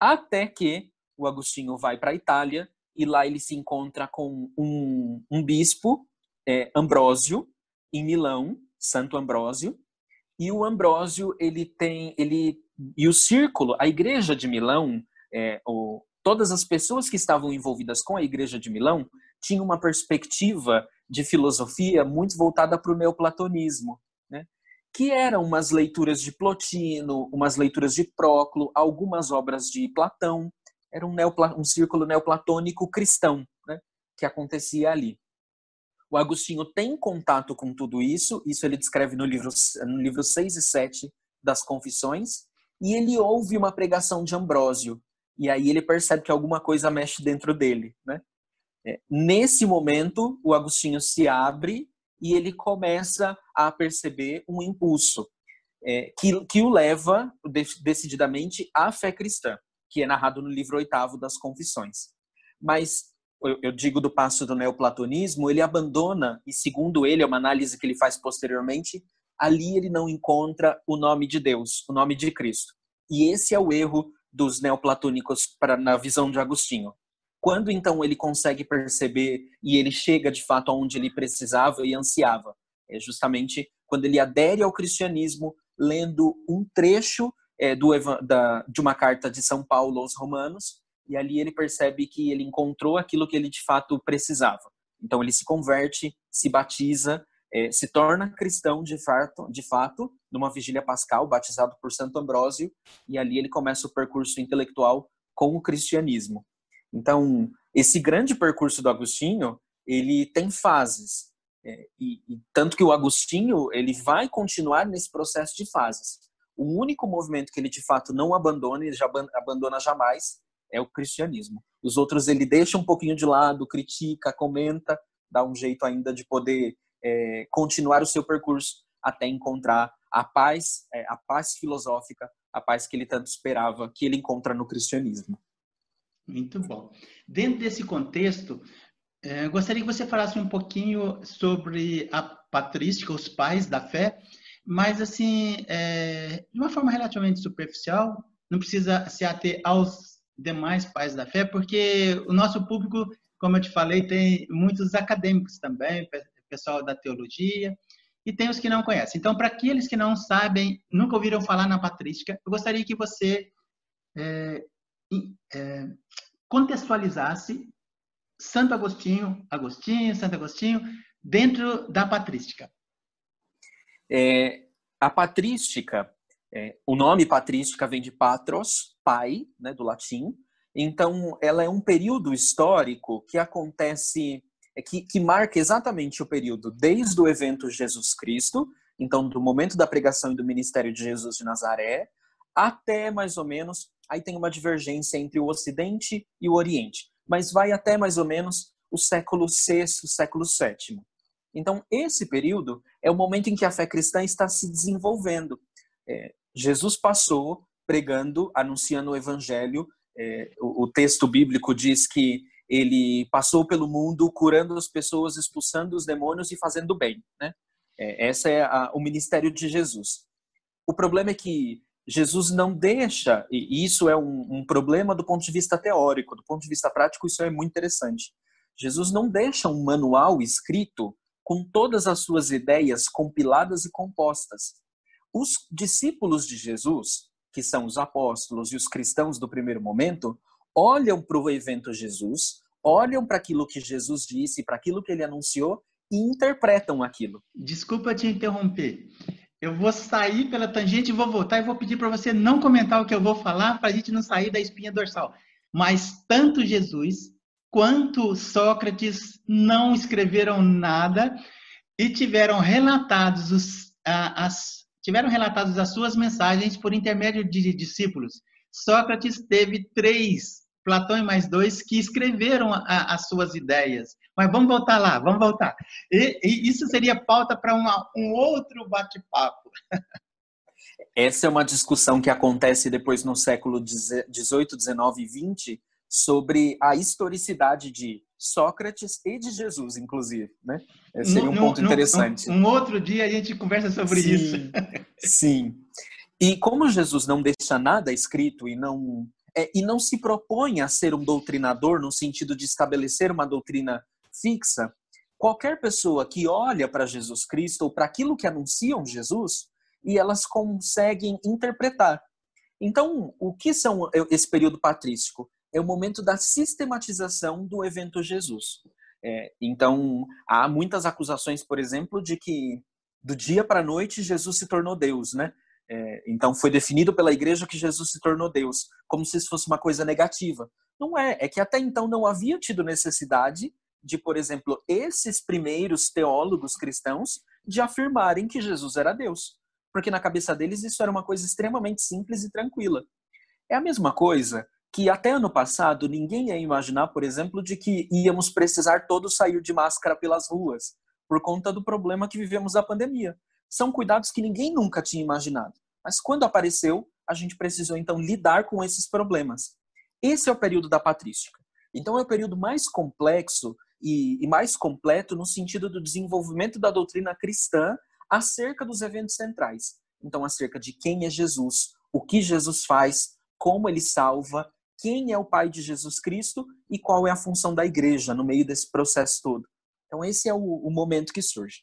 Até que o Agostinho vai para a Itália e lá ele se encontra com um, um bispo, é, Ambrósio, em Milão, Santo Ambrósio. E o Ambrósio, ele tem, ele e o círculo, a igreja de Milão, é, o, todas as pessoas que estavam envolvidas com a igreja de Milão tinham uma perspectiva de filosofia muito voltada para o neoplatonismo? Que eram umas leituras de Plotino, umas leituras de Próclo, algumas obras de Platão, era um, um círculo neoplatônico cristão né? que acontecia ali. O Agostinho tem contato com tudo isso, isso ele descreve no livro, no livro 6 e 7 das Confissões, e ele ouve uma pregação de Ambrósio, e aí ele percebe que alguma coisa mexe dentro dele, né? É, nesse momento, o Agostinho se abre e ele começa a perceber um impulso é, que, que o leva decididamente à fé cristã, que é narrado no livro oitavo das Confissões. Mas eu, eu digo do passo do neoplatonismo, ele abandona, e segundo ele, é uma análise que ele faz posteriormente, ali ele não encontra o nome de Deus, o nome de Cristo. E esse é o erro dos neoplatônicos para, na visão de Agostinho. Quando então ele consegue perceber e ele chega de fato aonde ele precisava e ansiava, é justamente quando ele adere ao cristianismo, lendo um trecho é, do, da, de uma carta de São Paulo aos Romanos, e ali ele percebe que ele encontrou aquilo que ele de fato precisava. Então ele se converte, se batiza, é, se torna cristão de fato, de fato, numa vigília pascal, batizado por Santo Ambrósio, e ali ele começa o percurso intelectual com o cristianismo. Então, esse grande percurso do Agostinho, ele tem fases. É, e, e, tanto que o Agostinho, ele vai continuar nesse processo de fases. O único movimento que ele de fato não abandona, ele já abandona jamais, é o cristianismo. Os outros ele deixa um pouquinho de lado, critica, comenta, dá um jeito ainda de poder é, continuar o seu percurso até encontrar a paz, é, a paz filosófica, a paz que ele tanto esperava, que ele encontra no cristianismo. Muito bom. Dentro desse contexto, é, gostaria que você falasse um pouquinho sobre a patrística, os pais da fé, mas assim, é, de uma forma relativamente superficial, não precisa se ater aos demais pais da fé, porque o nosso público, como eu te falei, tem muitos acadêmicos também, pessoal da teologia, e tem os que não conhecem. Então, para aqueles que não sabem, nunca ouviram falar na patrística, eu gostaria que você é, é, contextualizasse Santo Agostinho, Agostinho, Santo Agostinho, dentro da patrística. É, a patrística, é, o nome patrística vem de patros, pai, né, do latim. Então, ela é um período histórico que acontece é que, que marca exatamente o período desde o evento Jesus Cristo, então do momento da pregação e do ministério de Jesus de Nazaré, até mais ou menos, aí tem uma divergência entre o Ocidente e o Oriente, mas vai até mais ou menos o século VI, século VII. Então, esse período é o momento em que a fé cristã está se desenvolvendo. É, Jesus passou pregando, anunciando o evangelho. É, o, o, texto bíblico diz que ele passou pelo mundo curando as pessoas, expulsando os demônios e fazendo bem, né? É, essa é a, o ministério de Jesus. O problema é que Jesus não deixa, e isso é um, um, problema do ponto de vista teórico, do ponto de vista prático, isso é muito interessante. Jesus não deixa um manual escrito com todas as suas ideias compiladas e compostas. Os discípulos de Jesus, que são os apóstolos e os cristãos do primeiro momento, olham para o evento Jesus, olham para aquilo que Jesus disse, para aquilo que ele anunciou e interpretam aquilo. Desculpa te interromper. Eu vou sair pela tangente e vou voltar e vou pedir para você não comentar o que eu vou falar para a gente não sair da espinha dorsal. Mas tanto Jesus quanto Sócrates não escreveram nada e tiveram relatados os, as tiveram relatados as suas mensagens por intermédio de discípulos. Sócrates teve três Platão e mais dois que escreveram a, as suas ideias. Mas vamos voltar lá, vamos voltar. E, e isso seria pauta para um outro bate-papo. Essa é uma discussão que acontece depois no século 18, 19 e 20 sobre a historicidade de Sócrates e de Jesus, inclusive, né? Esse seria um no, ponto no, interessante. Um, um, outro dia a gente conversa sobre sim, isso. sim. E como Jesus não deixa nada escrito e não é, e não se propõe a ser um doutrinador no sentido de estabelecer uma doutrina fixa, qualquer pessoa que olha para Jesus Cristo ou para aquilo que anunciam Jesus e elas conseguem interpretar. Então, o que são esse período patrístico? É o momento da sistematização do evento Jesus. É, então, há muitas acusações, por exemplo, de que do dia para a noite Jesus se tornou Deus, né? É, então, foi definido pela igreja que Jesus se tornou Deus, como se isso fosse uma coisa negativa. Não é, é que até então não havia tido necessidade de, por exemplo, esses primeiros teólogos cristãos de afirmarem que Jesus era Deus, porque na cabeça deles isso era uma coisa extremamente simples e tranquila. É a mesma coisa que até ano passado ninguém ia imaginar, por exemplo, de que íamos precisar todos sair de máscara pelas ruas por conta do problema que vivemos da pandemia. São cuidados que ninguém nunca tinha imaginado. Mas quando apareceu, a gente precisou então lidar com esses problemas. Esse é o período da patrística. Então é o período mais complexo e, e mais completo no sentido do desenvolvimento da doutrina cristã acerca dos eventos centrais. Então, acerca de quem é Jesus, o que Jesus faz, como ele salva, quem é o Pai de Jesus Cristo e qual é a função da igreja no meio desse processo todo. Então, esse é o, o momento que surge.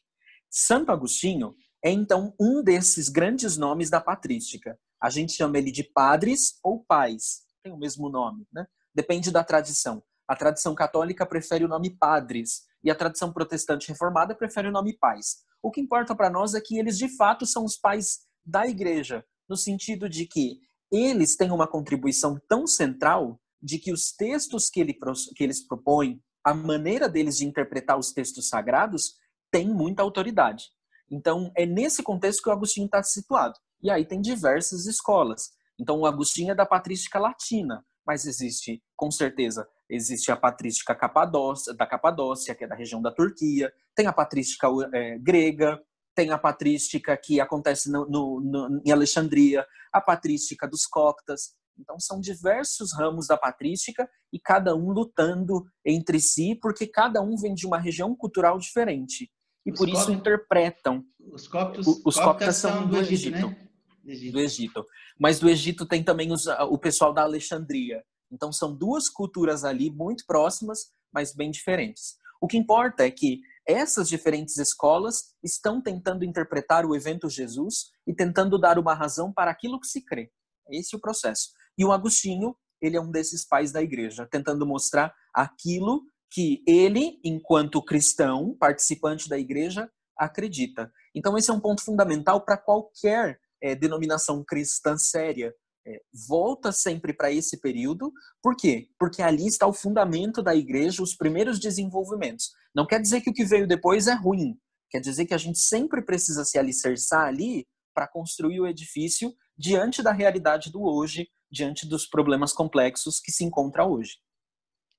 Santo Agostinho é, então, um desses grandes nomes da patrística. A gente chama ele de padres ou pais, tem o mesmo nome, né? Depende da tradição. A tradição católica prefere o nome padres e a tradição protestante reformada prefere o nome pais. O que importa para nós é que eles de fato são os pais da igreja, no sentido de que eles têm uma contribuição tão central de que os textos que, ele, que eles propõem, a maneira deles de interpretar os textos sagrados, tem muita autoridade. Então, é nesse contexto que o Agostinho está situado. E aí tem diversas escolas. Então, o Agostinho é da patrística latina, mas existe, com certeza, existe a patrística Capadócia, da Capadócia, que é da região da Turquia, tem a patrística é, grega, tem a patrística que acontece no, no, no, em Alexandria, a patrística dos coptas. Então, são diversos ramos da patrística e cada um lutando entre si, porque cada um vem de uma região cultural diferente. E os por isso interpretam. Os coptos, os coptas, coptas são do Egito. Egito, né? Do Egito. Mas do Egito tem também os, o pessoal da Alexandria. Então, são duas culturas ali muito próximas, mas bem diferentes. O que importa é que essas diferentes escolas estão tentando interpretar o evento Jesus e tentando dar uma razão para aquilo que se crê. Esse é o processo. E o Agostinho, ele é um desses pais da igreja, tentando mostrar aquilo que ele, enquanto cristão, participante da igreja, acredita. Então, esse é um ponto fundamental para qualquer é, denominação cristã séria. É, volta sempre para esse período. Por quê? Porque ali está o fundamento da igreja, os primeiros desenvolvimentos. Não quer dizer que o que veio depois é ruim. Quer dizer que a gente sempre precisa se alicerçar ali para construir o edifício diante da realidade do hoje, diante dos problemas complexos que se encontra hoje.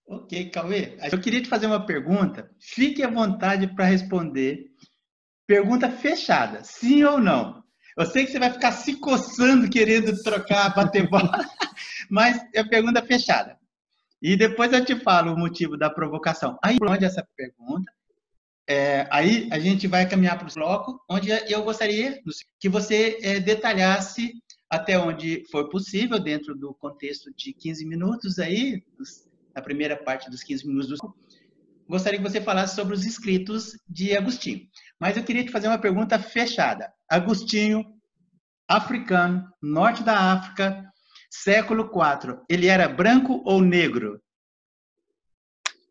Ok, Cauê. Eu queria te fazer uma pergunta. Fique à vontade para responder. Pergunta fechada, sim ou não? Eu sei que você vai ficar se coçando querendo trocar, bater bola, mas é pergunta fechada. E depois eu te falo o motivo da provocação. Aí, onde essa pergunta, é, aí a gente vai caminhar para o bloco, onde eu gostaria que você é, detalhasse até onde for possível, dentro do contexto de 15 minutos aí, na primeira parte dos 15 minutos do gostaria que você falasse sobre os escritos de Agostinho. Mas eu queria te fazer uma pergunta fechada. Agostinho, africano, norte da África, século IV, ele era branco ou negro?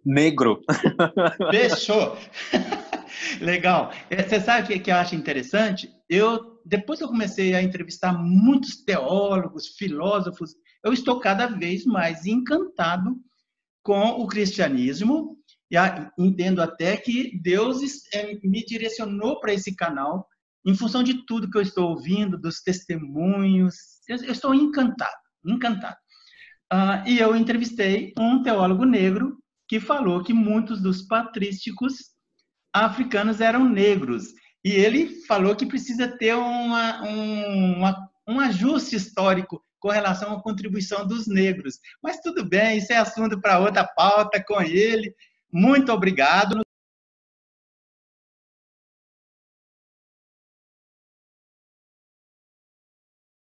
Negro. Fechou. Legal. É, você sabe o que eu acho interessante? Eu, depois que eu comecei a entrevistar muitos teólogos, filósofos, eu estou cada vez mais encantado com o cristianismo e entendo até que Deus é, me direcionou para esse canal em função de tudo que eu estou ouvindo, dos testemunhos. Eu, estou encantado, encantado. Uh, e eu entrevistei um teólogo negro que falou que muitos dos patrísticos africanos eram negros. E ele falou que precisa ter uma, uma, um ajuste histórico com relação à contribuição dos negros. Mas tudo bem, isso é assunto para outra pauta com ele. Muito obrigado.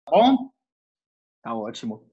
Tá bom? Tá ótimo.